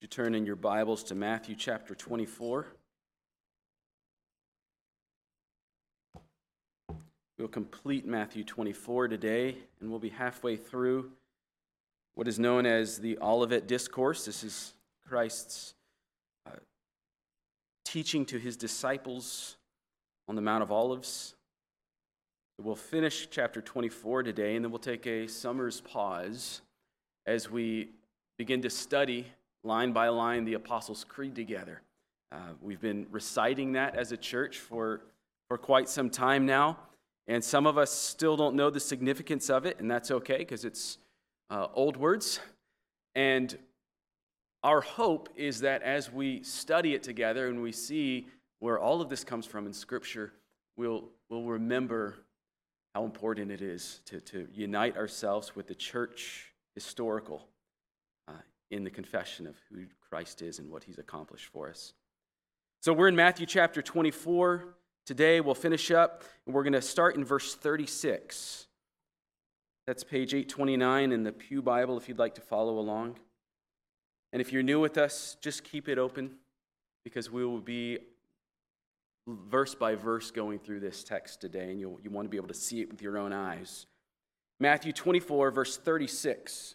You turn in your Bibles to Matthew chapter 24. We'll complete Matthew 24 today, and we'll be halfway through what is known as the Olivet Discourse. This is Christ's uh, teaching to his disciples on the Mount of Olives. We'll finish chapter 24 today, and then we'll take a summer's pause as we begin to study line by line the Apostles' Creed together. Uh, we've been reciting that as a church for, for quite some time now, and some of us still don't know the significance of it, and that's okay because it's uh, old words. And our hope is that as we study it together and we see where all of this comes from in Scripture, we'll, we'll remember how important it is to, to unite ourselves with the church historical in the confession of who Christ is and what he's accomplished for us. So we're in Matthew chapter 24. Today we'll finish up, and we're going to start in verse 36. That's page 829 in the Pew Bible if you'd like to follow along. And if you're new with us, just keep it open because we will be verse by verse going through this text today, and you'll, you want to be able to see it with your own eyes. Matthew 24, verse 36.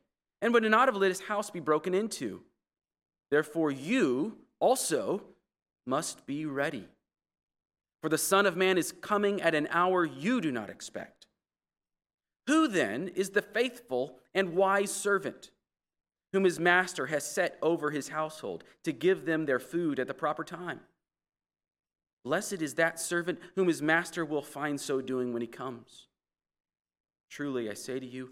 and would not have let his house be broken into. Therefore, you also must be ready. For the Son of Man is coming at an hour you do not expect. Who then is the faithful and wise servant whom his master has set over his household to give them their food at the proper time? Blessed is that servant whom his master will find so doing when he comes. Truly, I say to you,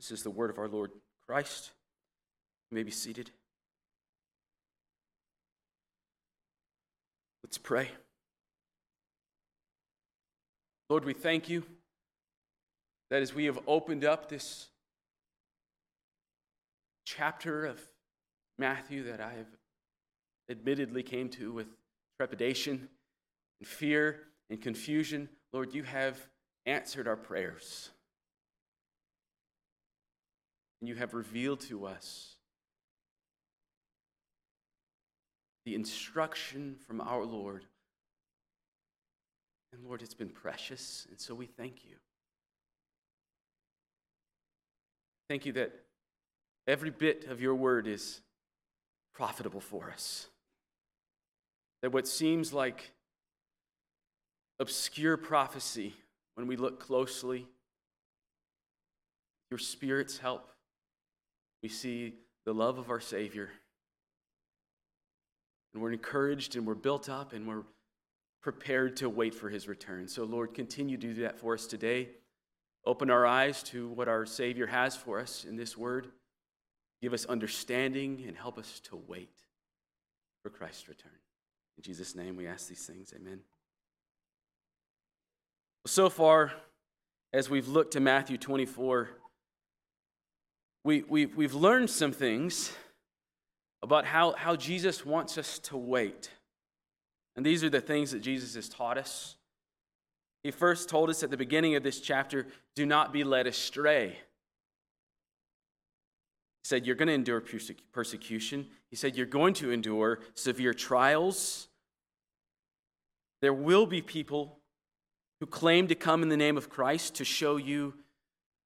This is the word of our Lord Christ. You may be seated. Let's pray. Lord, we thank you that as we have opened up this chapter of Matthew that I have admittedly came to with trepidation and fear and confusion, Lord, you have answered our prayers and you have revealed to us the instruction from our Lord. And Lord, it's been precious, and so we thank you. Thank you that every bit of your word is profitable for us. That what seems like obscure prophecy, when we look closely, your Spirit's help we see the love of our Savior. And we're encouraged and we're built up and we're prepared to wait for his return. So, Lord, continue to do that for us today. Open our eyes to what our Savior has for us in this word. Give us understanding and help us to wait for Christ's return. In Jesus' name, we ask these things. Amen. So far, as we've looked to Matthew 24, we, we, we've learned some things about how, how Jesus wants us to wait. And these are the things that Jesus has taught us. He first told us at the beginning of this chapter do not be led astray. He said, You're going to endure persecution. He said, You're going to endure severe trials. There will be people who claim to come in the name of Christ to show you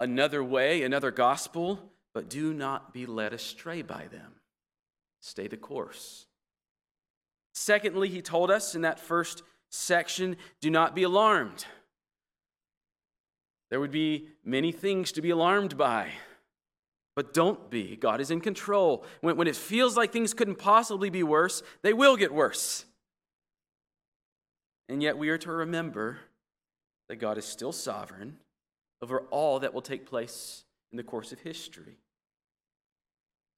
another way, another gospel, but do not be led astray by them. Stay the course. Secondly, he told us in that first section do not be alarmed. There would be many things to be alarmed by, but don't be. God is in control. When, when it feels like things couldn't possibly be worse, they will get worse. And yet we are to remember that God is still sovereign over all that will take place in the course of history.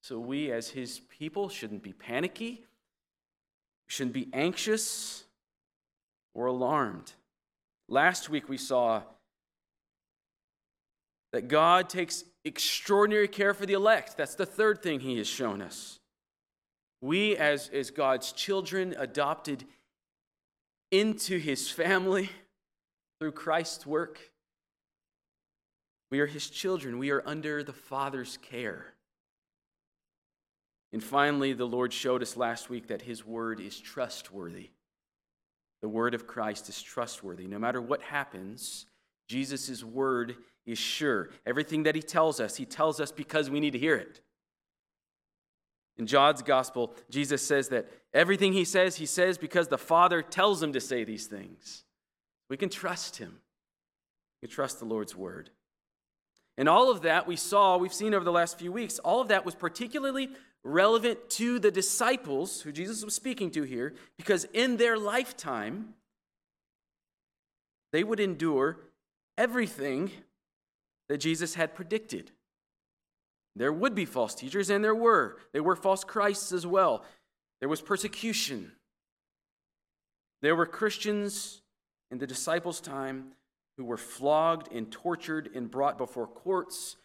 So we, as his people, shouldn't be panicky, shouldn't be anxious or alarmed. Last week we saw that God takes extraordinary care for the elect. That's the third thing he has shown us. We, as, as God's children, adopted into his family through Christ's work, we are his children. We are under the Father's care. And finally, the Lord showed us last week that his word is trustworthy. The word of Christ is trustworthy. No matter what happens, Jesus' word is sure. Everything that he tells us, he tells us because we need to hear it. In John's gospel, Jesus says that everything he says, he says because the Father tells him to say these things. We can trust him. We trust the Lord's word. And all of that we saw, we've seen over the last few weeks, all of that was particularly relevant to the disciples who Jesus was speaking to here, because in their lifetime, they would endure everything that Jesus had predicted. There would be false teachers, and there were. There were false Christs as well. There was persecution. There were Christians in the disciples' time who were flogged and tortured and brought before courts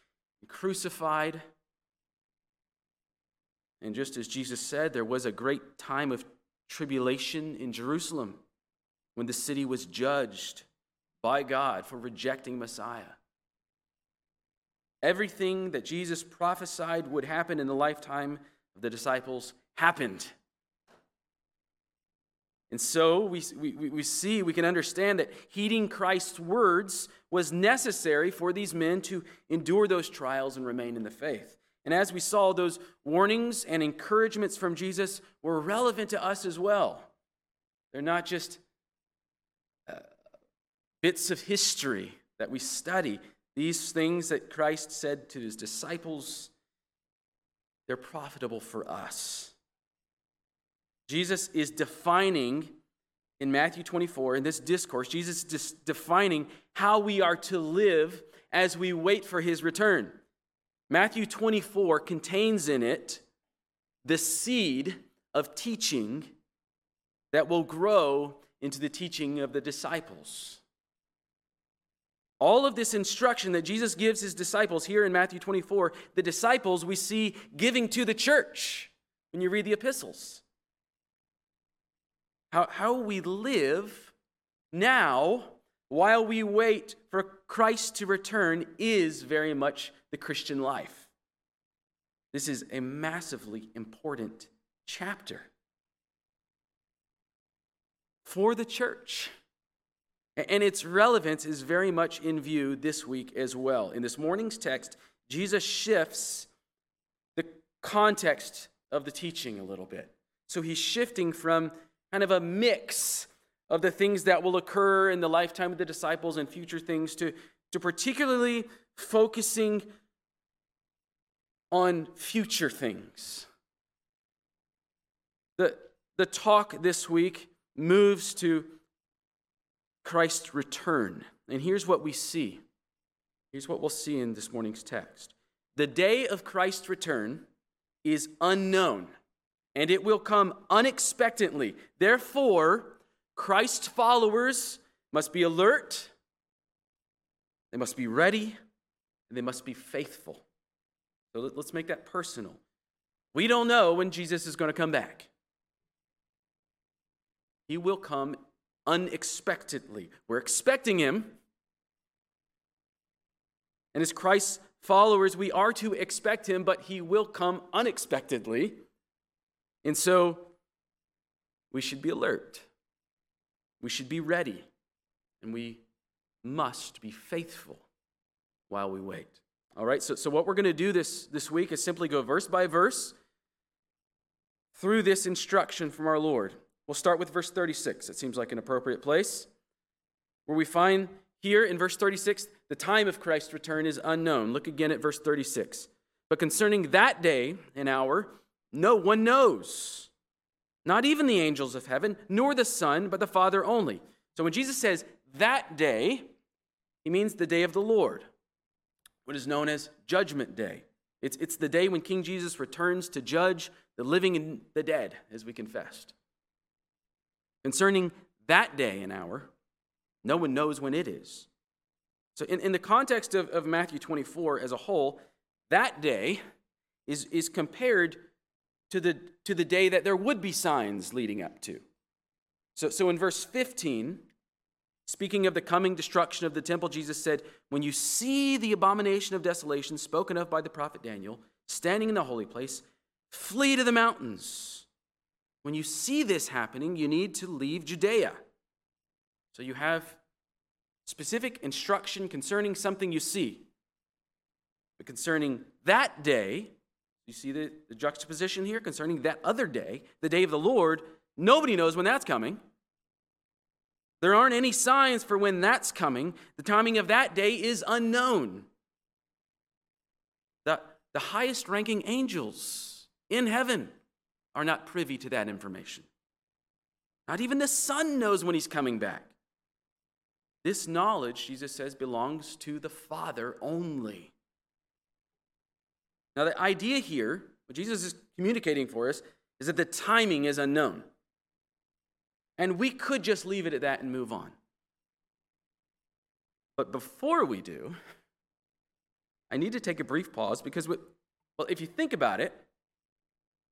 and crucified. And just as Jesus said, there was a great time of tribulation in Jerusalem when the city was judged by God for rejecting Messiah. Everything that Jesus prophesied would happen in the lifetime of the disciples happened. And so we, we, we see, we can understand that heeding Christ's words was necessary for these men to endure those trials and remain in the faith. And as we saw, those warnings and encouragements from Jesus were relevant to us as well. They're not just uh, bits of history that we study, these things that Christ said to his disciples, they're profitable for us. Jesus is defining in Matthew 24, in this discourse, Jesus is defining how we are to live as we wait for his return. Matthew 24 contains in it the seed of teaching that will grow into the teaching of the disciples. All of this instruction that Jesus gives his disciples here in Matthew 24, the disciples we see giving to the church when you read the epistles. How, how we live now while we wait for Christ to return is very much the Christian life. This is a massively important chapter for the church. And its relevance is very much in view this week as well. In this morning's text, Jesus shifts the context of the teaching a little bit. So he's shifting from kind of a mix of the things that will occur in the lifetime of the disciples and future things to, to particularly focusing on future things. The, the talk this week moves to Christ's return. And here's what we see. Here's what we'll see in this morning's text. The day of Christ's return is unknown, and it will come unexpectedly. Therefore, Christ's followers must be alert, they must be ready, and they must be faithful. So let's make that personal. We don't know when Jesus is going to come back. He will come unexpectedly. We're expecting him. And as Christ's followers, we are to expect him, but he will come unexpectedly. And so we should be alert. We should be ready. And we must be faithful while we wait. All right, so, so what we're going to do this, this week is simply go verse by verse through this instruction from our Lord. We'll start with verse 36. It seems like an appropriate place, where we find here in verse 36 the time of Christ's return is unknown. Look again at verse 36. But concerning that day and hour, no one knows, not even the angels of heaven, nor the Son, but the Father only. So when Jesus says that day, he means the day of the Lord, what is known as Judgment Day. It's, it's the day when King Jesus returns to judge the living and the dead, as we confessed. Concerning that day and hour, no one knows when it is. So, in, in the context of, of Matthew 24 as a whole, that day is, is compared to the, to the day that there would be signs leading up to. So, so in verse 15, speaking of the coming destruction of the temple, Jesus said, When you see the abomination of desolation spoken of by the prophet Daniel standing in the holy place, flee to the mountains. When you see this happening, you need to leave Judea. So you have specific instruction concerning something you see. But concerning that day, you see the, the juxtaposition here? Concerning that other day, the day of the Lord, nobody knows when that's coming. There aren't any signs for when that's coming. The timing of that day is unknown. The, the highest ranking angels in heaven are not privy to that information. Not even the Son knows when he's coming back. This knowledge, Jesus says, belongs to the Father only. Now, the idea here, what Jesus is communicating for us, is that the timing is unknown. And we could just leave it at that and move on. But before we do, I need to take a brief pause because, well, if you think about it,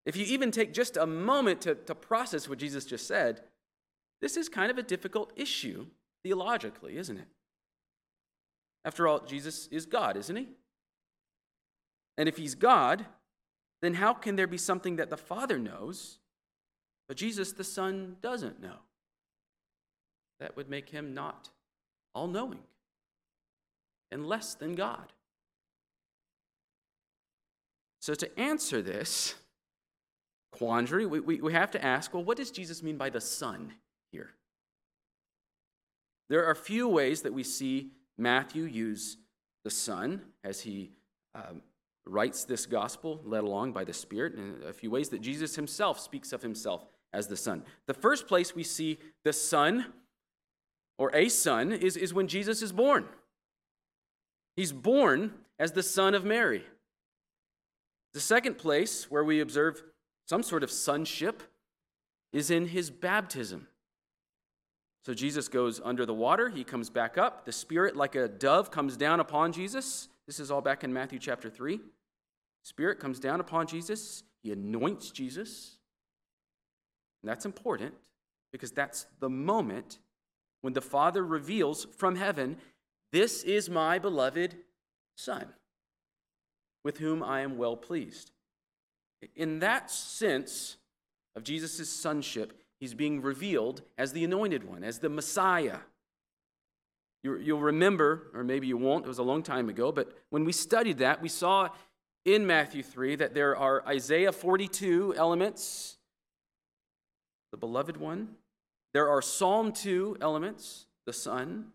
if you even take just a moment to, to process what Jesus just said, this is kind of a difficult issue theologically, isn't it? After all, Jesus is God, isn't he? And if he's God, then how can there be something that the Father knows, but Jesus the Son doesn't know? That would make him not all knowing and less than God. So, to answer this quandary, we, we, we have to ask well, what does Jesus mean by the Son here? There are a few ways that we see Matthew use the Son as he um, writes this gospel, led along by the Spirit, in a few ways that Jesus himself speaks of himself as the Son. The first place we see the Son, or a Son, is, is when Jesus is born. He's born as the Son of Mary. The second place where we observe some sort of sonship is in his baptism. So Jesus goes under the water, he comes back up. The Spirit, like a dove, comes down upon Jesus. This is all back in Matthew chapter 3. Spirit comes down upon Jesus, he anoints Jesus. And that's important because that's the moment when the Father reveals from heaven, This is my beloved Son, with whom I am well pleased. In that sense of Jesus' sonship, He's being revealed as the anointed one, as the Messiah. You'll remember, or maybe you won't, it was a long time ago, but when we studied that, we saw in Matthew 3 that there are Isaiah 42 elements, the beloved one. There are Psalm 2 elements, the Son.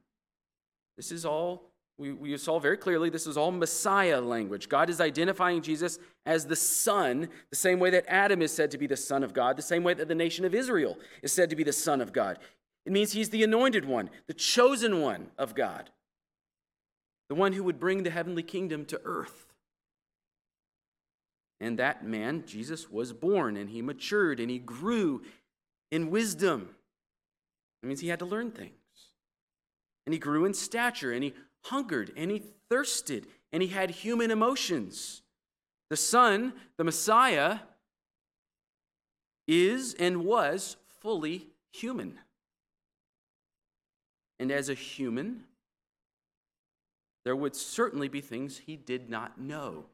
This is all we, we saw very clearly this is all Messiah language. God is identifying Jesus as the Son, the same way that Adam is said to be the Son of God, the same way that the nation of Israel is said to be the Son of God. It means he's the anointed one, the chosen one of God, the one who would bring the heavenly kingdom to earth. And that man, Jesus, was born and he matured and he grew in wisdom. That means he had to learn things. And he grew in stature and he hungered and he thirsted and he had human emotions. The Son, the Messiah, is and was fully human. And as a human, there would certainly be things he did not know.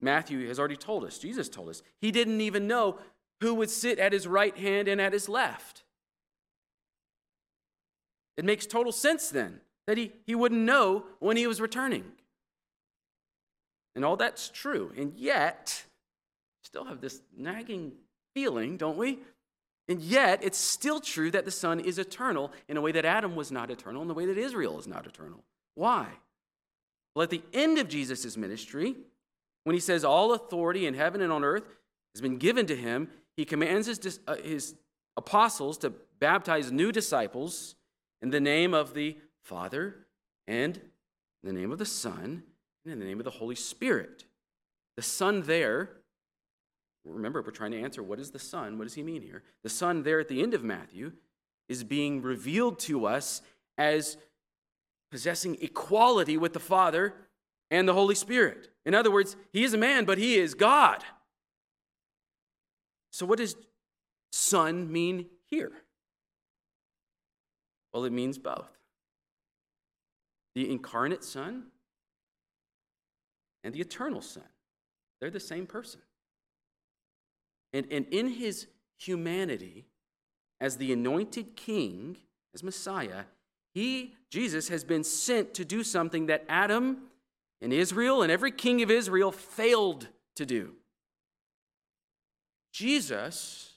Matthew has already told us, Jesus told us, he didn't even know who would sit at his right hand and at his left. It makes total sense then that he, he wouldn't know when he was returning. And all that's true. And yet, still have this nagging feeling, don't we? And yet, it's still true that the Son is eternal in a way that Adam was not eternal, in the way that Israel is not eternal. Why? Well, at the end of Jesus' ministry, when he says, All authority in heaven and on earth has been given to him, he commands his, uh, his apostles to baptize new disciples in the name of the Father and in the name of the Son and in the name of the Holy Spirit. The Son there, remember, we're trying to answer what is the Son? What does he mean here? The Son there at the end of Matthew is being revealed to us as possessing equality with the Father and the Holy Spirit. In other words, he is a man, but he is God. So, what does Son mean here? Well, it means both the incarnate Son and the eternal Son. They're the same person. And, and in his humanity, as the anointed king, as Messiah, he, Jesus, has been sent to do something that Adam and Israel and every king of Israel failed to do. Jesus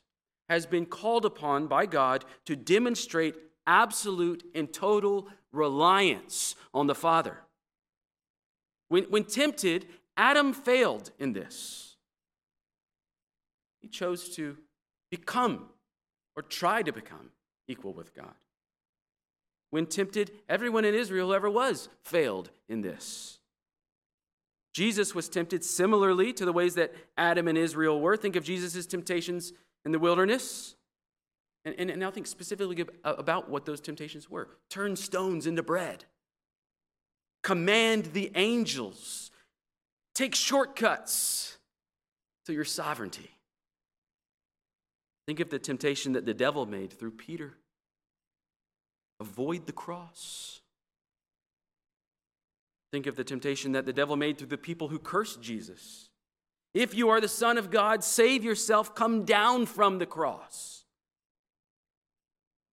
has been called upon by God to demonstrate absolute and total reliance on the Father. When, when tempted, Adam failed in this. He chose to become or try to become equal with God. When tempted, everyone in Israel ever was failed in this. Jesus was tempted similarly to the ways that Adam and Israel were. Think of Jesus' temptations in the wilderness. And, and, and now think specifically uh, about what those temptations were turn stones into bread, command the angels, take shortcuts to your sovereignty. Think of the temptation that the devil made through Peter avoid the cross. Think of the temptation that the devil made through the people who cursed Jesus. If you are the Son of God, save yourself, come down from the cross.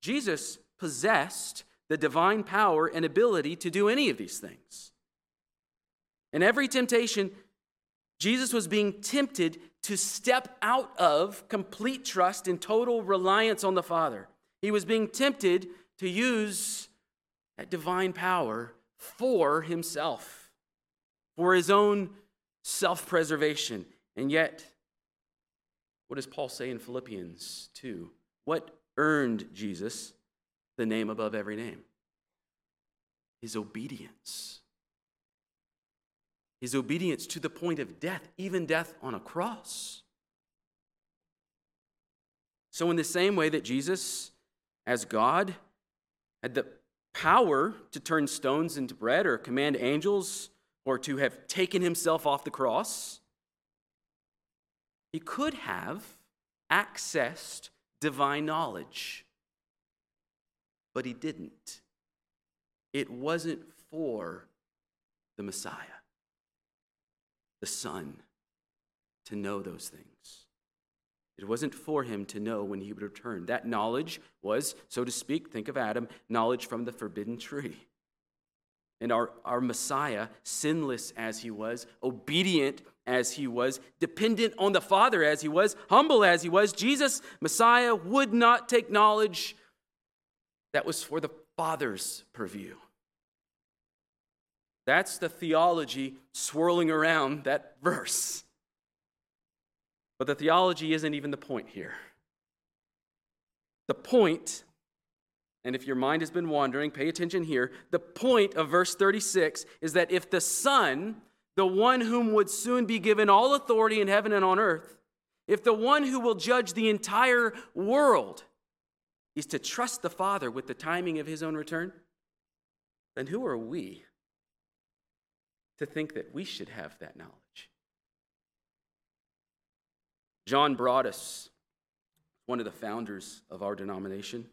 Jesus possessed the divine power and ability to do any of these things. In every temptation, Jesus was being tempted to step out of complete trust and total reliance on the Father. He was being tempted to use that divine power for himself, for his own self preservation. And yet, what does Paul say in Philippians 2? What earned Jesus the name above every name? His obedience. His obedience to the point of death, even death on a cross. So, in the same way that Jesus, as God, had the power to turn stones into bread or command angels or to have taken himself off the cross. He could have accessed divine knowledge, but he didn't. It wasn't for the Messiah, the Son, to know those things. It wasn't for him to know when he would return. That knowledge was, so to speak, think of Adam, knowledge from the forbidden tree. And our, our Messiah, sinless as he was, obedient as he was, dependent on the Father as he was, humble as he was, Jesus, Messiah, would not take knowledge that was for the Father's purview. That's the theology swirling around that verse. But the theology isn't even the point here. The point, and if your mind has been wandering, pay attention here. The point of verse 36 is that if the Son, the one whom would soon be given all authority in heaven and on earth, if the one who will judge the entire world is to trust the Father with the timing of his own return, then who are we to think that we should have that knowledge? John Broadus, one of the founders of our denomination,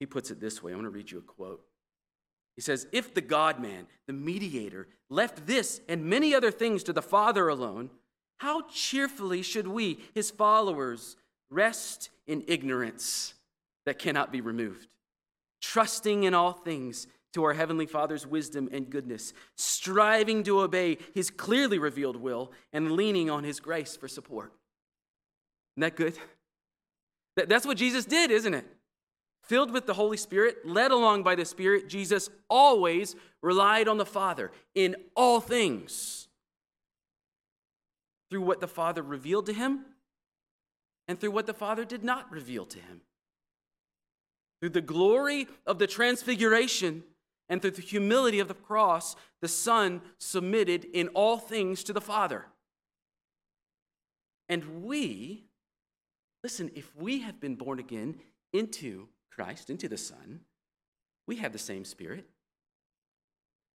he puts it this way. I'm going to read you a quote. He says, If the God man, the mediator, left this and many other things to the Father alone, how cheerfully should we, his followers, rest in ignorance that cannot be removed, trusting in all things to our Heavenly Father's wisdom and goodness, striving to obey his clearly revealed will, and leaning on his grace for support. Isn't that good? That's what Jesus did, isn't it? Filled with the Holy Spirit, led along by the Spirit, Jesus always relied on the Father in all things through what the Father revealed to him and through what the Father did not reveal to him. Through the glory of the transfiguration and through the humility of the cross, the Son submitted in all things to the Father. And we, listen, if we have been born again into Christ, into the Son, we have the same Spirit.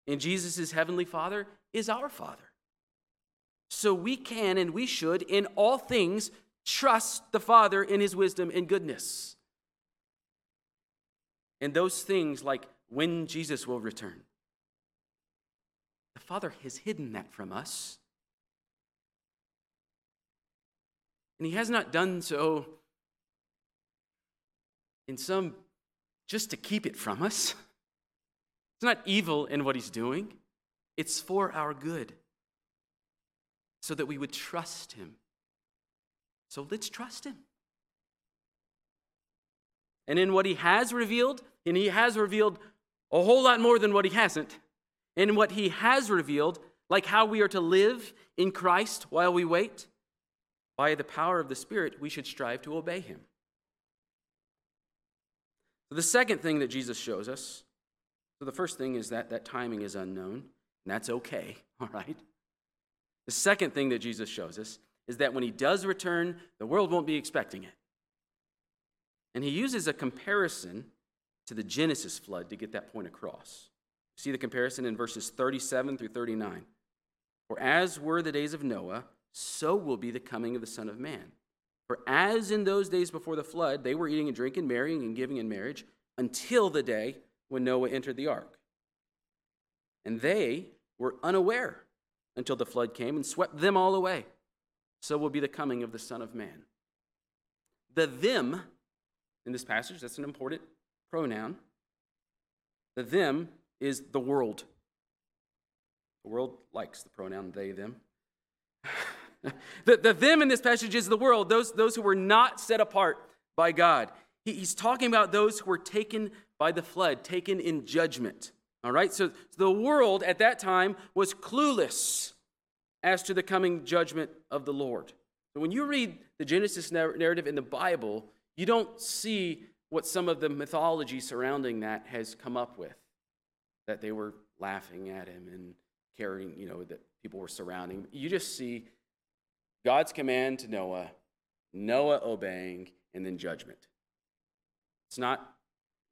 And Jesus' Heavenly Father is our Father. So we can and we should, in all things, trust the Father in His wisdom and goodness. And those things like when Jesus will return. The Father has hidden that from us. And He has not done so in some just to keep it from us. It's not evil in what He's doing, it's for our good so that we would trust Him. So let's trust Him. And in what He has revealed, and He has revealed a whole lot more than what He hasn't, in what He has revealed, like how we are to live in Christ while we wait, by the power of the Spirit, we should strive to obey Him. The second thing that Jesus shows us, so the first thing is that that timing is unknown, and that's okay, all right? The second thing that Jesus shows us is that when he does return, the world won't be expecting it. And he uses a comparison to the Genesis flood to get that point across. See the comparison in verses 37 through 39. For as were the days of Noah, so will be the coming of the Son of Man. For as in those days before the flood, they were eating and drinking, marrying and giving in marriage, until the day when Noah entered the ark. And they were unaware until the flood came and swept them all away. So will be the coming of the Son of Man. The them in this passage, that's an important pronoun. The them is the world. The world likes the pronoun they, them. the, the them in this passage is the world, those, those who were not set apart by God. He, he's talking about those who were taken by the flood, taken in judgment. All right, so the world at that time was clueless as to the coming judgment of the Lord. So when you read the Genesis narrative in the Bible, you don't see what some of the mythology surrounding that has come up with. That they were laughing at him and carrying, you know, that people were surrounding. You just see God's command to Noah, Noah obeying, and then judgment. It's not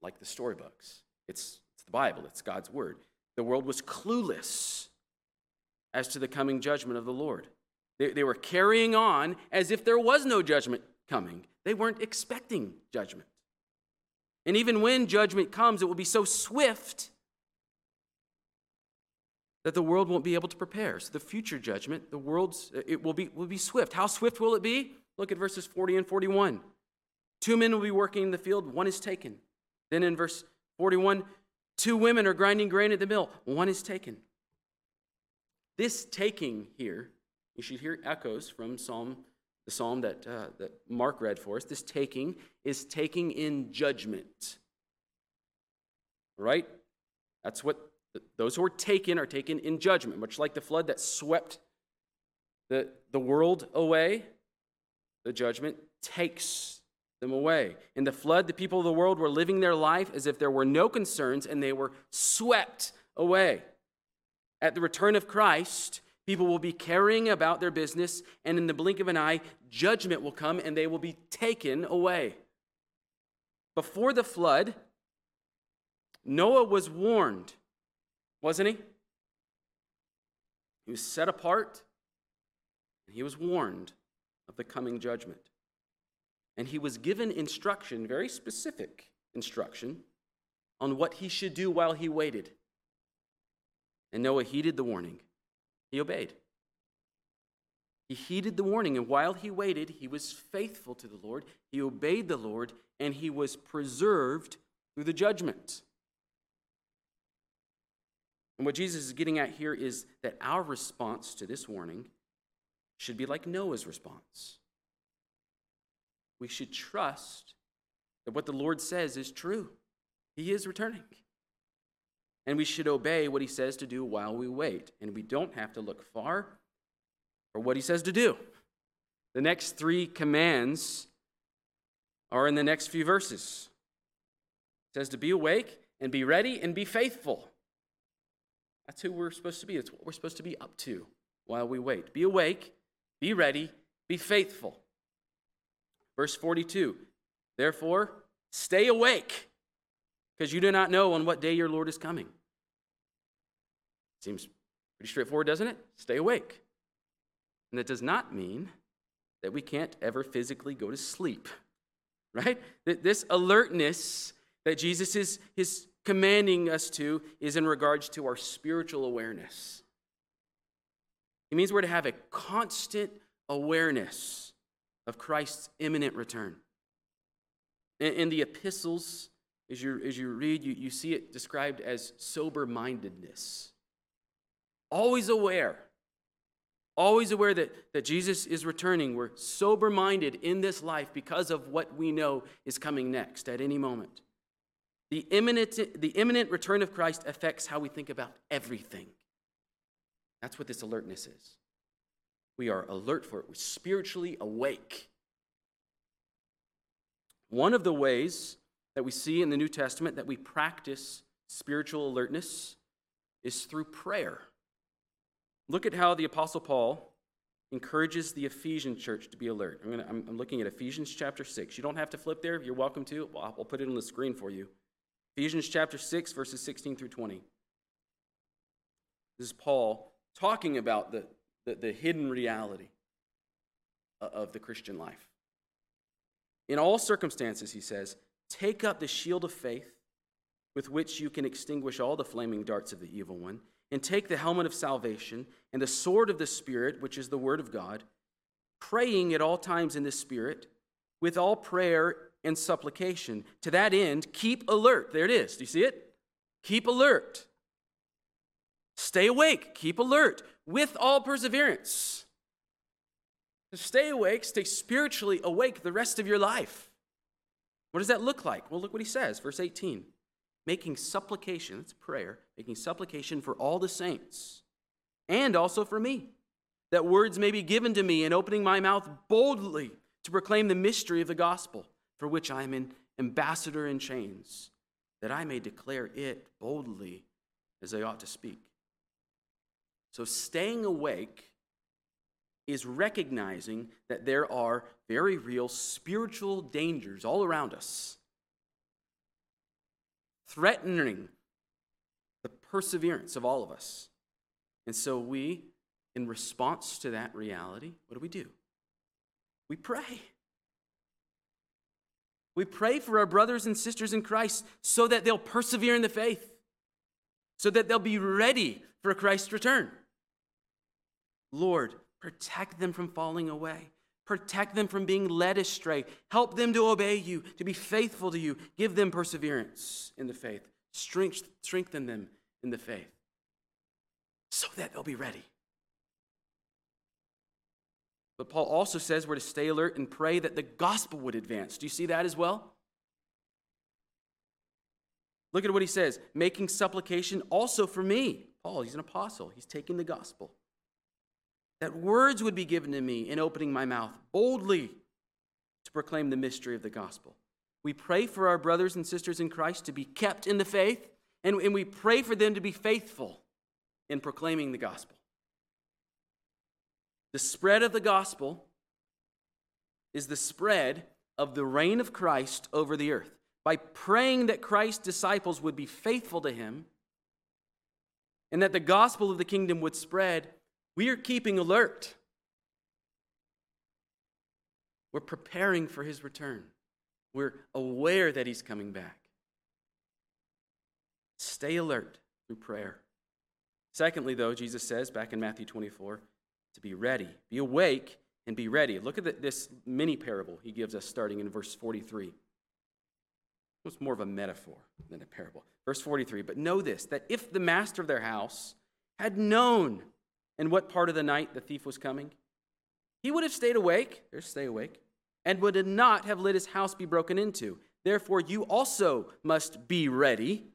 like the storybooks. It's it's the Bible, it's God's word. The world was clueless as to the coming judgment of the Lord. They, they were carrying on as if there was no judgment coming, they weren't expecting judgment. And even when judgment comes, it will be so swift that the world won't be able to prepare. So the future judgment, the world's it will be will be swift. How swift will it be? Look at verses 40 and 41. Two men will be working in the field, one is taken. Then in verse 41, Two women are grinding grain at the mill, one is taken. This taking here, you should hear echoes from Psalm, the psalm that, uh, that Mark read for us. This taking is taking in judgment. Right? That's what those who are taken are taken in judgment, much like the flood that swept the, the world away. The judgment takes them away. In the flood, the people of the world were living their life as if there were no concerns and they were swept away. At the return of Christ, people will be carrying about their business, and in the blink of an eye, judgment will come and they will be taken away. Before the flood, Noah was warned, wasn't he? He was set apart and he was warned of the coming judgment. And he was given instruction, very specific instruction, on what he should do while he waited. And Noah heeded the warning, he obeyed. He heeded the warning, and while he waited, he was faithful to the Lord. He obeyed the Lord, and he was preserved through the judgment. And what Jesus is getting at here is that our response to this warning should be like Noah's response. We should trust that what the Lord says is true. He is returning. And we should obey what he says to do while we wait. And we don't have to look far for what he says to do. The next three commands are in the next few verses. It says to be awake and be ready and be faithful. That's who we're supposed to be. That's what we're supposed to be up to while we wait. Be awake, be ready, be faithful. Verse 42 Therefore, stay awake, because you do not know on what day your Lord is coming. Seems pretty straightforward, doesn't it? Stay awake. And that does not mean that we can't ever physically go to sleep, right? This alertness that Jesus is, is commanding us to is in regards to our spiritual awareness. It means we're to have a constant awareness of Christ's imminent return. In, in the epistles, as you, as you read, you, you see it described as sober mindedness. Always aware always aware that, that Jesus is returning. We're sober minded in this life because of what we know is coming next at any moment. The imminent, the imminent return of Christ affects how we think about everything. That's what this alertness is. We are alert for it, we're spiritually awake. One of the ways that we see in the New Testament that we practice spiritual alertness is through prayer. Look at how the Apostle Paul encourages the Ephesian church to be alert. I'm, gonna, I'm, looking at Ephesians chapter 6. You don't have to flip there. You're welcome to. I'll, I'll put it on the screen for you. Ephesians chapter 6, verses 16 through 20. This is Paul talking about the, the, the hidden reality of the Christian life. In all circumstances, he says, take up the shield of faith with which you can extinguish all the flaming darts of the evil one and take the helmet of salvation and the sword of the Spirit, which is the Word of God, praying at all times in the Spirit with all prayer and supplication. To that end, keep alert. There it is. Do you see it? Keep alert. Stay awake. Keep alert with all perseverance. To stay awake, stay spiritually awake the rest of your life. What does that look like? Well, look what he says, verse 18 making supplication, that's prayer, making supplication for all the saints, and also for me, that words may be given to me in opening my mouth boldly to proclaim the mystery of the gospel, for which I am an ambassador in chains, that I may declare it boldly as I ought to speak. So, staying awake is recognizing that there are very real spiritual dangers all around us threatening the perseverance of all of us. And so we, in response to that reality, what do we do? We pray. We pray for our brothers and sisters in Christ so that they'll persevere in the faith, so that they'll be ready for Christ's return. Lord, protect them from falling away. Protect them from being led astray. Help them to obey you, to be faithful to you. Give them perseverance in the faith. Strengthen them in the faith so that they'll be ready. But Paul also says we're to stay alert and pray that the gospel would advance. Do you see that as well? Look at what he says making supplication also for me. Paul, he's an apostle, he's taking the gospel that words would be given to me in opening my mouth boldly to proclaim the mystery of the gospel. We pray for our brothers and sisters in Christ to be kept in the faith, and, we pray for them to be faithful in proclaiming the gospel. The spread of the gospel is the spread of the reign of Christ over the earth. By praying that Christ's disciples would be faithful to him and that the gospel of the kingdom would spread, we are keeping alert. We're preparing for his return. We're aware that he's coming back. Stay alert through prayer. Secondly, though, Jesus says back in Matthew 24, to be ready. Be awake and be ready. Look at this mini parable he gives us starting in verse 43. It's more of a metaphor than a parable. Verse 43 But know this, that if the master of their house had known in what part of the night the thief was coming, he would have stayed awake, there's stay awake, and would not have let his house be broken into. Therefore, you also must be ready,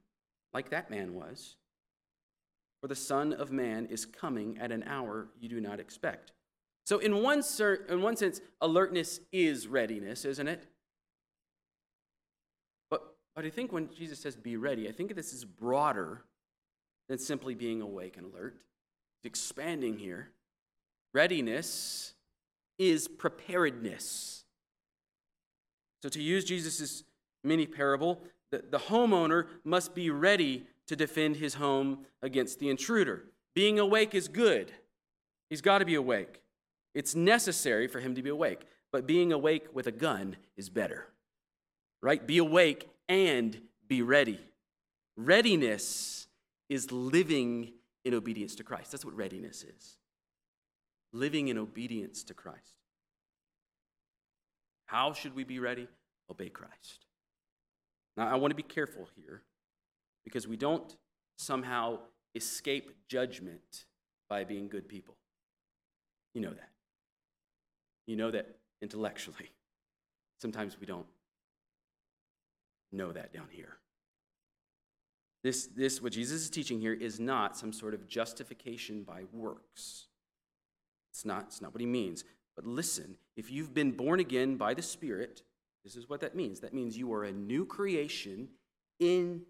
like that man was. For the Son of Man is coming at an hour you do not expect. So, in one, in one sense, alertness is readiness, isn't it? But, but I think when Jesus says be ready, I think this is broader than simply being awake and alert. It's expanding here. Readiness is preparedness. So, to use Jesus' mini parable, the, the homeowner must be ready to defend his home against the intruder. Being awake is good. He's got to be awake. It's necessary for him to be awake. But being awake with a gun is better. Right? Be awake and be ready. Readiness is living in obedience to Christ. That's what readiness is. Living in obedience to Christ. How should we be ready? Obey Christ. Now, I want to be careful here because we don't somehow escape judgment by being good people. You know that. You know that intellectually. Sometimes we don't know that down here. This, this, what Jesus is teaching here, is not some sort of justification by works. It's not, it's not what he means. But listen, if you've been born again by the Spirit, this is what that means. That means you are a new creation in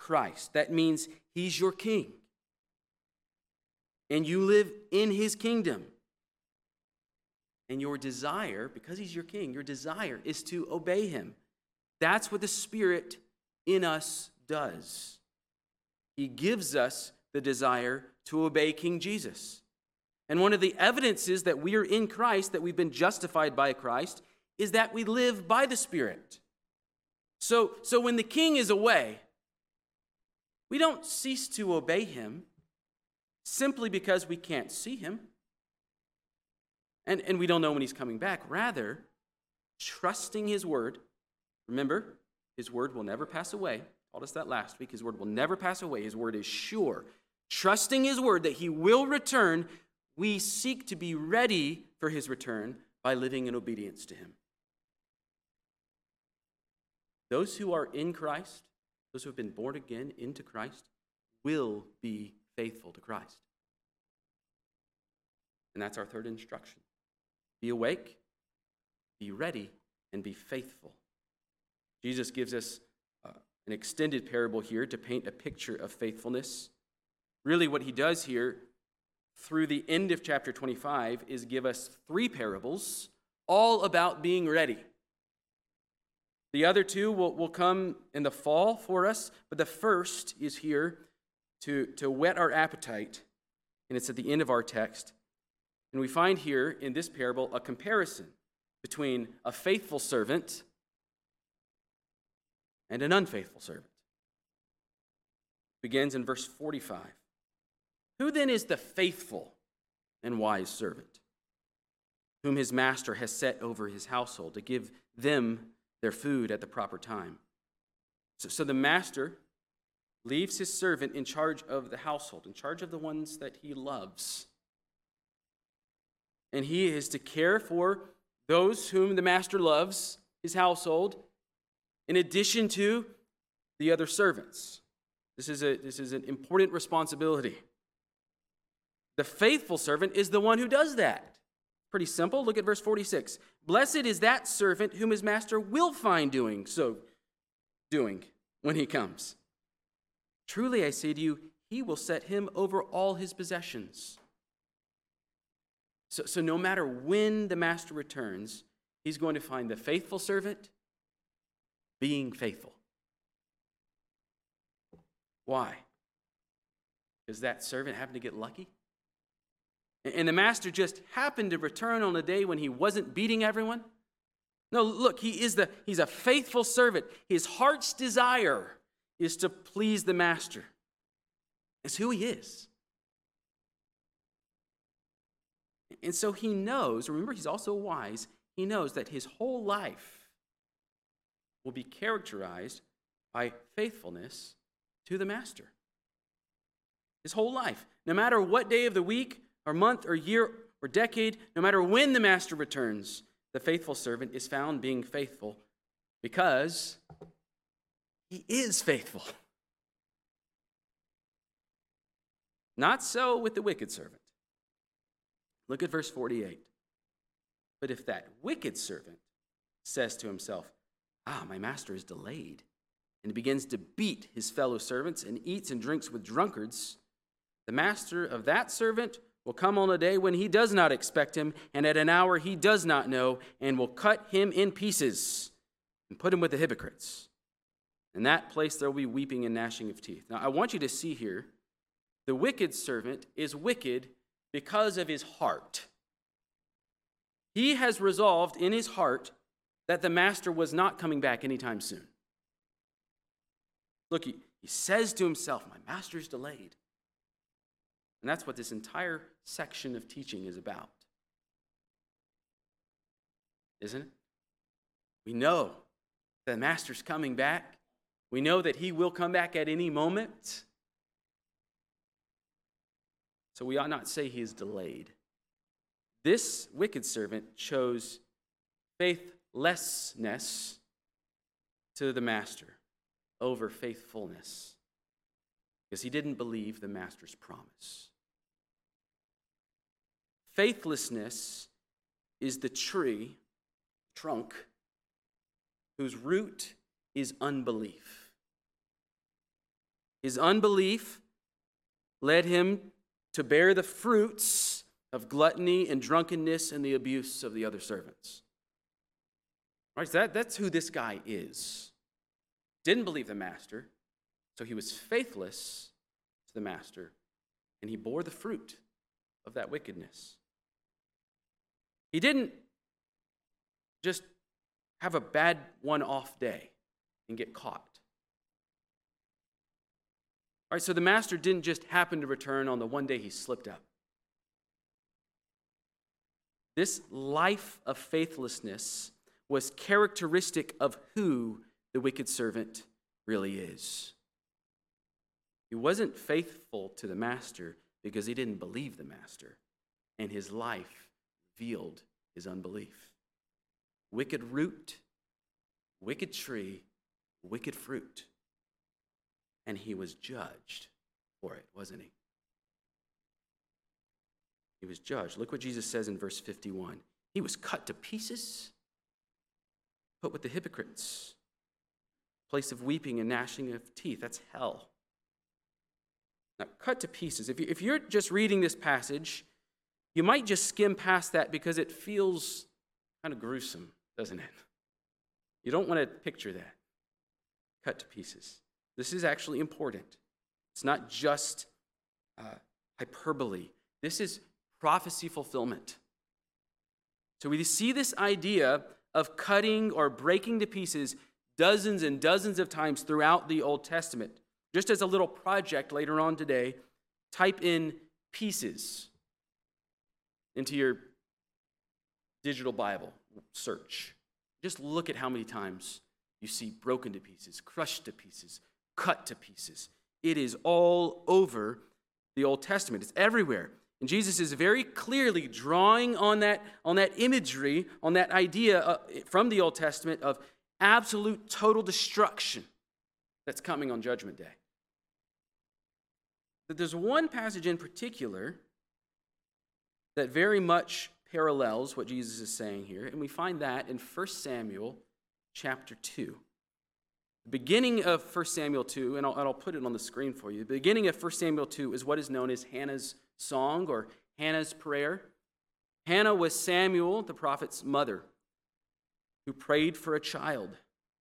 Christ. That means he's your king. And you live in his kingdom. And your desire, because he's your king, your desire is to obey him. That's what the Spirit in us does. He gives us the desire to obey King Jesus. And one of the evidences that we are in Christ, that we've been justified by Christ, is that we live by the Spirit. So, so when the king is away, we don't cease to obey him simply because we can't see him and, and we don't know when he's coming back. Rather, trusting his word. Remember, his word will never pass away. Told us that last week. His word will never pass away. His word is sure. Trusting his word that he will return, we seek to be ready for his return by living in obedience to him. Those who are in Christ those who have been born again into Christ, will be faithful to Christ. And that's our third instruction be awake, be ready, and be faithful. Jesus gives us uh, an extended parable here to paint a picture of faithfulness. Really, what he does here through the end of chapter 25 is give us three parables, all about being ready. The other two will, will come in the fall for us, but the first is here to, to whet our appetite, and it's at the end of our text. And we find here in this parable a comparison between a faithful servant and an unfaithful servant. It begins in verse 45. Who then is the faithful and wise servant, whom his master has set over his household to give them their food at the proper time. So, so the master leaves his servant in charge of the household, in charge of the ones that he loves. And he is to care for those whom the master loves, his household, in addition to the other servants. This is, a, this is an important responsibility. The faithful servant is the one who does that. Pretty simple. Look at verse 46. Blessed is that servant whom his master will find doing so doing when he comes. Truly I say to you, he will set him over all his possessions. So, so no matter when the master returns, he's going to find the faithful servant being faithful. Why? Does that servant happen to get lucky? And the master just happened to return on a day when he wasn't beating everyone? No, look, he is the he's a faithful servant. His heart's desire is to please the master. It's who he is. And so he knows, remember, he's also wise, he knows that his whole life will be characterized by faithfulness to the master. His whole life, no matter what day of the week or month or year or decade, no matter when the master returns, the faithful servant is found being faithful because he is faithful. Not so with the wicked servant. Look at verse 48. But if that wicked servant says to himself, Ah, my master is delayed, and begins to beat his fellow servants and eats and drinks with drunkards, the master of that servant will come on a day when he does not expect him, and at an hour he does not know, and will cut him in pieces and put him with the hypocrites. In that place there will be weeping and gnashing of teeth. Now, I want you to see here the wicked servant is wicked because of his heart. He has resolved in his heart that the master was not coming back anytime soon. Look, he, he says to himself, My master's delayed. And that's what this entire section of teaching is about. Isn't it? We know that the master's coming back. We know that he will come back at any moment. So we ought not say he is delayed. This wicked servant chose faithlessness to the master over faithfulness because he didn't believe the master's promise. Faithlessness is the tree, trunk, whose root is unbelief. His unbelief led him to bear the fruits of gluttony and drunkenness and the abuse of the other servants. Right? So that, that's who this guy is. Didn't believe the master, so he was faithless to the master, and he bore the fruit of that wickedness. He didn't just have a bad one off day and get caught. All right, so the master didn't just happen to return on the one day he slipped up. This life of faithlessness was characteristic of who the wicked servant really is. He wasn't faithful to the master because he didn't believe the master, and his life revealed his unbelief. Wicked root, wicked tree, wicked fruit and he was judged for it, wasn't he? He was judged. Look what Jesus says in verse 51. He was cut to pieces, put with the hypocrites, place of weeping and gnashing of teeth. That's hell. Now, cut to pieces. If you're just reading this passage, you might just skim past that because it feels kind of gruesome, doesn't it? You don't want to picture that. Cut to pieces. This is actually important. It's not just uh, hyperbole, this is prophecy fulfillment. So we see this idea of cutting or breaking to pieces dozens and dozens of times throughout the Old Testament. Just as a little project later on today, type in pieces into your digital Bible search. Just look at how many times you see broken to pieces, crushed to pieces, cut to pieces. It is all over the Old Testament, it's everywhere. And Jesus is very clearly drawing on that, on that imagery, on that idea uh, from the Old Testament of absolute total destruction that's coming on Judgment Day. But there's one passage in particular that very much parallels what Jesus is saying here, and we find that in 1 Samuel chapter 2. The beginning of 1 Samuel 2, and I'll, and I'll put it on the screen for you. The beginning of 1 Samuel 2 is what is known as Hannah's song or Hannah's prayer. Hannah was Samuel, the prophet's mother, who prayed for a child,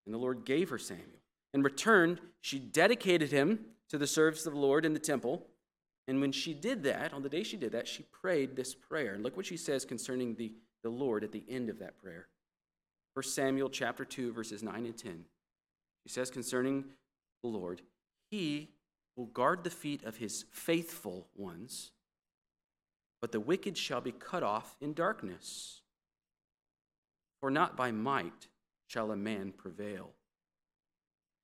and the Lord gave her Samuel. In return, she dedicated him to the service of the Lord in the temple. And when she did that, on the day she did that, she prayed this prayer. And look what she says concerning the, the Lord at the end of that prayer. 1 Samuel chapter 2, verses 9 and 10. He says concerning the Lord, He will guard the feet of His faithful ones, but the wicked shall be cut off in darkness. For not by might shall a man prevail.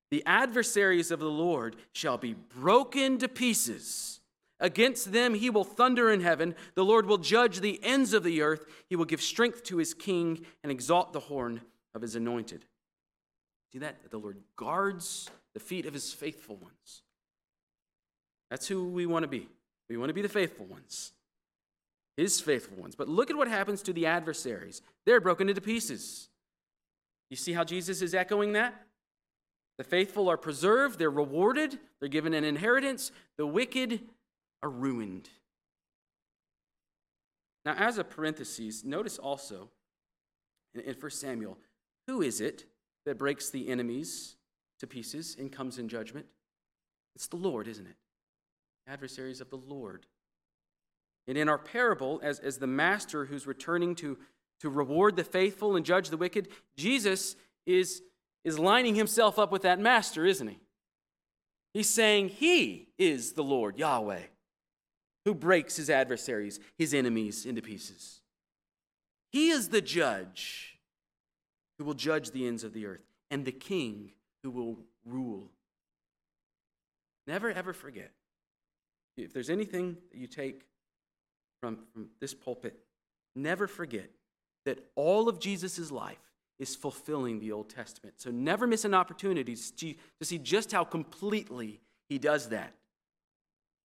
The adversaries of the Lord shall be broken to pieces. Against them he will thunder in heaven. The Lord will judge the ends of the earth. He will give strength to his king and exalt the horn of his anointed. See that? The Lord guards the feet of his faithful ones. That's who we want to be. We want to be the faithful ones, his faithful ones. But look at what happens to the adversaries. They're broken into pieces. You see how Jesus is echoing that? The faithful are preserved, they're rewarded, they're given an inheritance. The wicked are ruined. Now, as a parenthesis, notice also in, in 1 Samuel, who is it that breaks the enemies to pieces and comes in judgment? It's the Lord, isn't it? Adversaries of the Lord. And in our parable, as, as the master who's returning to, to reward the faithful and judge the wicked, Jesus is is lining himself up with that master, isn't he? He's saying he is the Lord, Yahweh, who breaks his adversaries, his enemies, into pieces. He is the judge who will judge the ends of the earth, and the king who will rule. Never, ever forget. If there's anything that you take from, from this pulpit, never forget that all of Jesus' life is fulfilling the Old Testament. So never miss an opportunity to see just how completely he does that.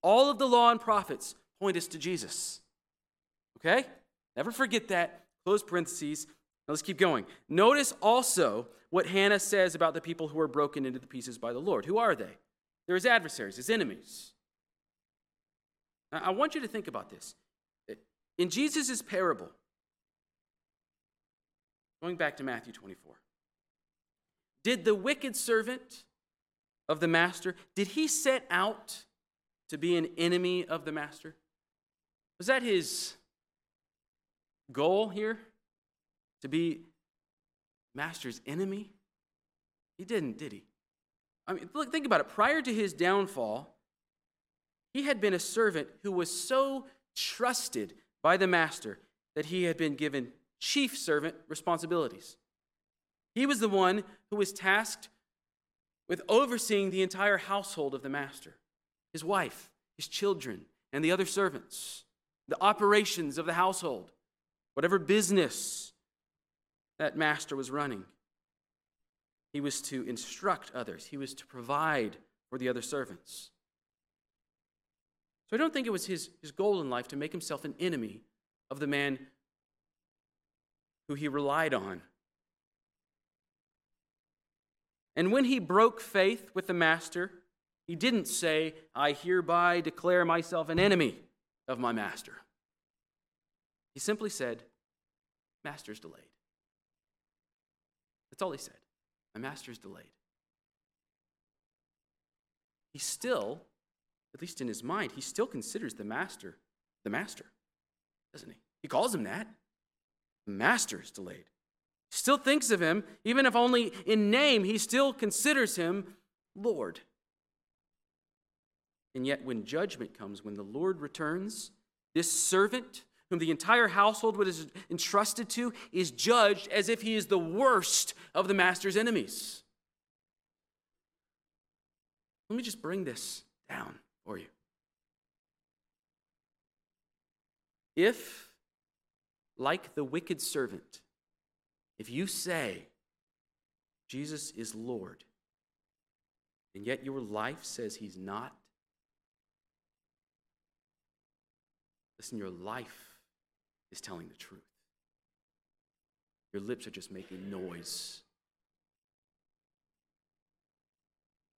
All of the law and prophets point us to Jesus. Okay? Never forget that. Close parentheses. Now let's keep going. Notice also what Hannah says about the people who are broken into the pieces by the Lord. Who are they? They're his adversaries, his enemies. Now, I want you to think about this. In Jesus' parable, Going back to Matthew 24. Did the wicked servant of the master, did he set out to be an enemy of the master? Was that his goal here? To be master's enemy? He didn't, did he? I mean, look, think about it. Prior to his downfall, he had been a servant who was so trusted by the master that he had been given chief servant responsibilities. He was the one who was tasked with overseeing the entire household of the master his wife, his children, and the other servants, the operations of the household, whatever business that master was running. He was to instruct others, he was to provide for the other servants. So I don't think it was his, his goal in life to make himself an enemy of the man who he relied on. And when he broke faith with the master, he didn't say, I hereby declare myself an enemy of my master. He simply said, Master's delayed. That's all he said. My master's delayed. He still, at least in his mind, he still considers the master the master, doesn't he? He calls him that. The master is delayed. Still thinks of him, even if only in name, he still considers him Lord. And yet, when judgment comes, when the Lord returns, this servant, whom the entire household was entrusted to, is judged as if he is the worst of the master's enemies. Let me just bring this down for you. If like the wicked servant, if you say Jesus is Lord, and yet your life says he's not, listen, your life is telling the truth. Your lips are just making noise.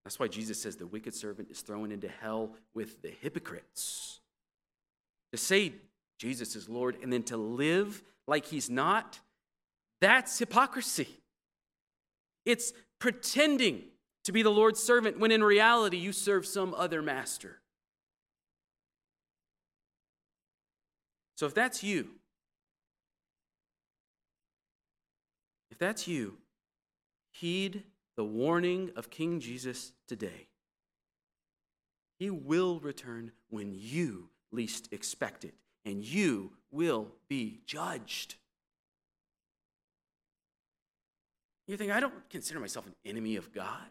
That's why Jesus says the wicked servant is thrown into hell with the hypocrites. To say Jesus is Lord, and then to live like he's not, that's hypocrisy. It's pretending to be the Lord's servant when in reality you serve some other master. So if that's you, if that's you, heed the warning of King Jesus today. He will return when you least expect it, and you will be judged. You think, I don't consider myself an enemy of God.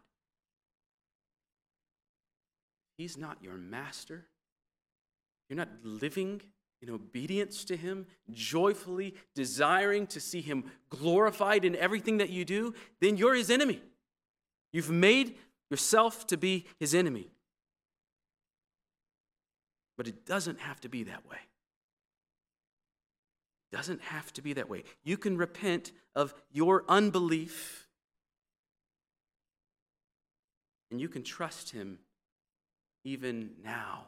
He's not your master. You're not living in obedience to Him, joyfully desiring to see Him glorified in everything that you do, then you're His enemy. You've made yourself to be His enemy. But it doesn't have to be that way. It doesn't have to be that way. You can repent of your unbelief and you can trust Him even now.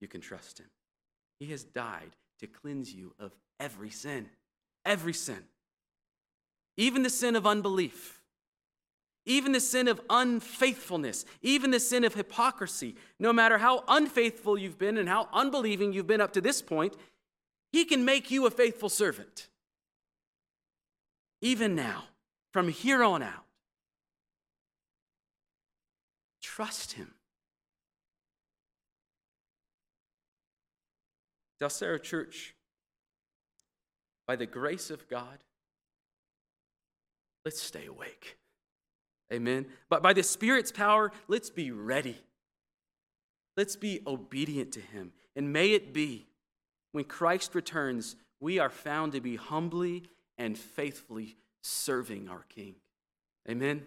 You can trust Him. He has died to cleanse you of every sin. Every sin. Even the sin of unbelief. Even the sin of unfaithfulness. Even the sin of hypocrisy. No matter how unfaithful you've been and how unbelieving you've been up to this point, He can make you a faithful servant. Even now, from here on out. Trust Him. Del Cerro oh, Church, by the grace of God, let's stay awake. Amen. But by the Spirit's power, let's be ready. Let's be obedient to Him. And may it be when Christ returns, we are found to be humbly and faithfully serving our King. Amen.